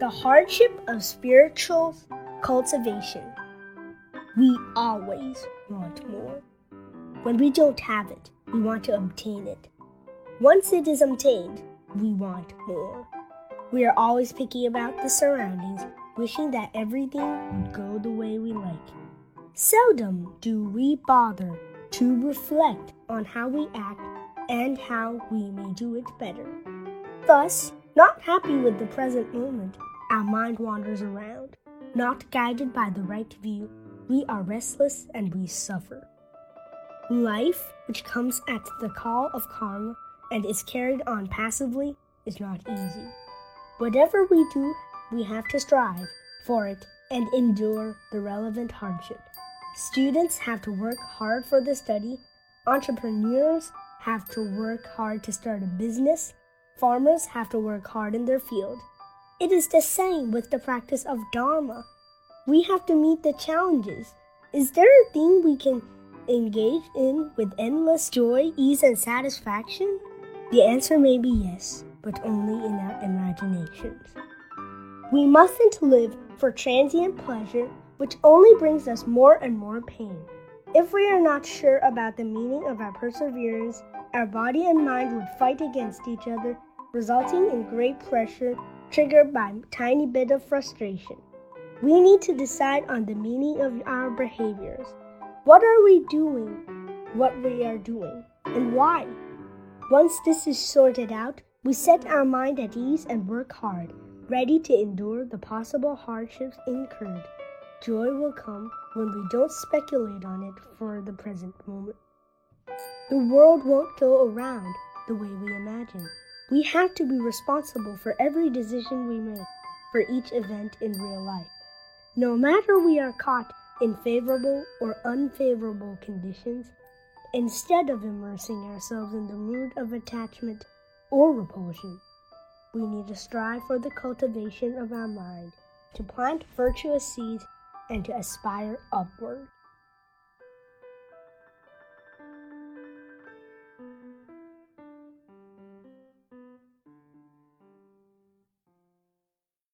The hardship of spiritual cultivation. We always want more. When we don't have it, we want to obtain it. Once it is obtained, we want more. We are always picky about the surroundings, wishing that everything would go the way we like. Seldom do we bother to reflect on how we act and how we may do it better. Thus, not happy with the present moment, our mind wanders around. Not guided by the right view, we are restless and we suffer. Life, which comes at the call of karma and is carried on passively, is not easy. Whatever we do, we have to strive for it and endure the relevant hardship. Students have to work hard for the study, entrepreneurs have to work hard to start a business, farmers have to work hard in their field. It is the same with the practice of Dharma. We have to meet the challenges. Is there a thing we can engage in with endless joy, ease, and satisfaction? The answer may be yes, but only in our imaginations. We mustn't live for transient pleasure, which only brings us more and more pain. If we are not sure about the meaning of our perseverance, our body and mind would fight against each other, resulting in great pressure triggered by a tiny bit of frustration. We need to decide on the meaning of our behaviors. What are we doing? What we are doing? And why? Once this is sorted out, we set our mind at ease and work hard, ready to endure the possible hardships incurred. Joy will come when we don't speculate on it for the present moment. The world won't go around the way we imagine. We have to be responsible for every decision we make, for each event in real life. No matter we are caught in favorable or unfavorable conditions, instead of immersing ourselves in the mood of attachment or repulsion. We need to strive for the cultivation of our mind, to plant virtuous seeds, and to aspire upward.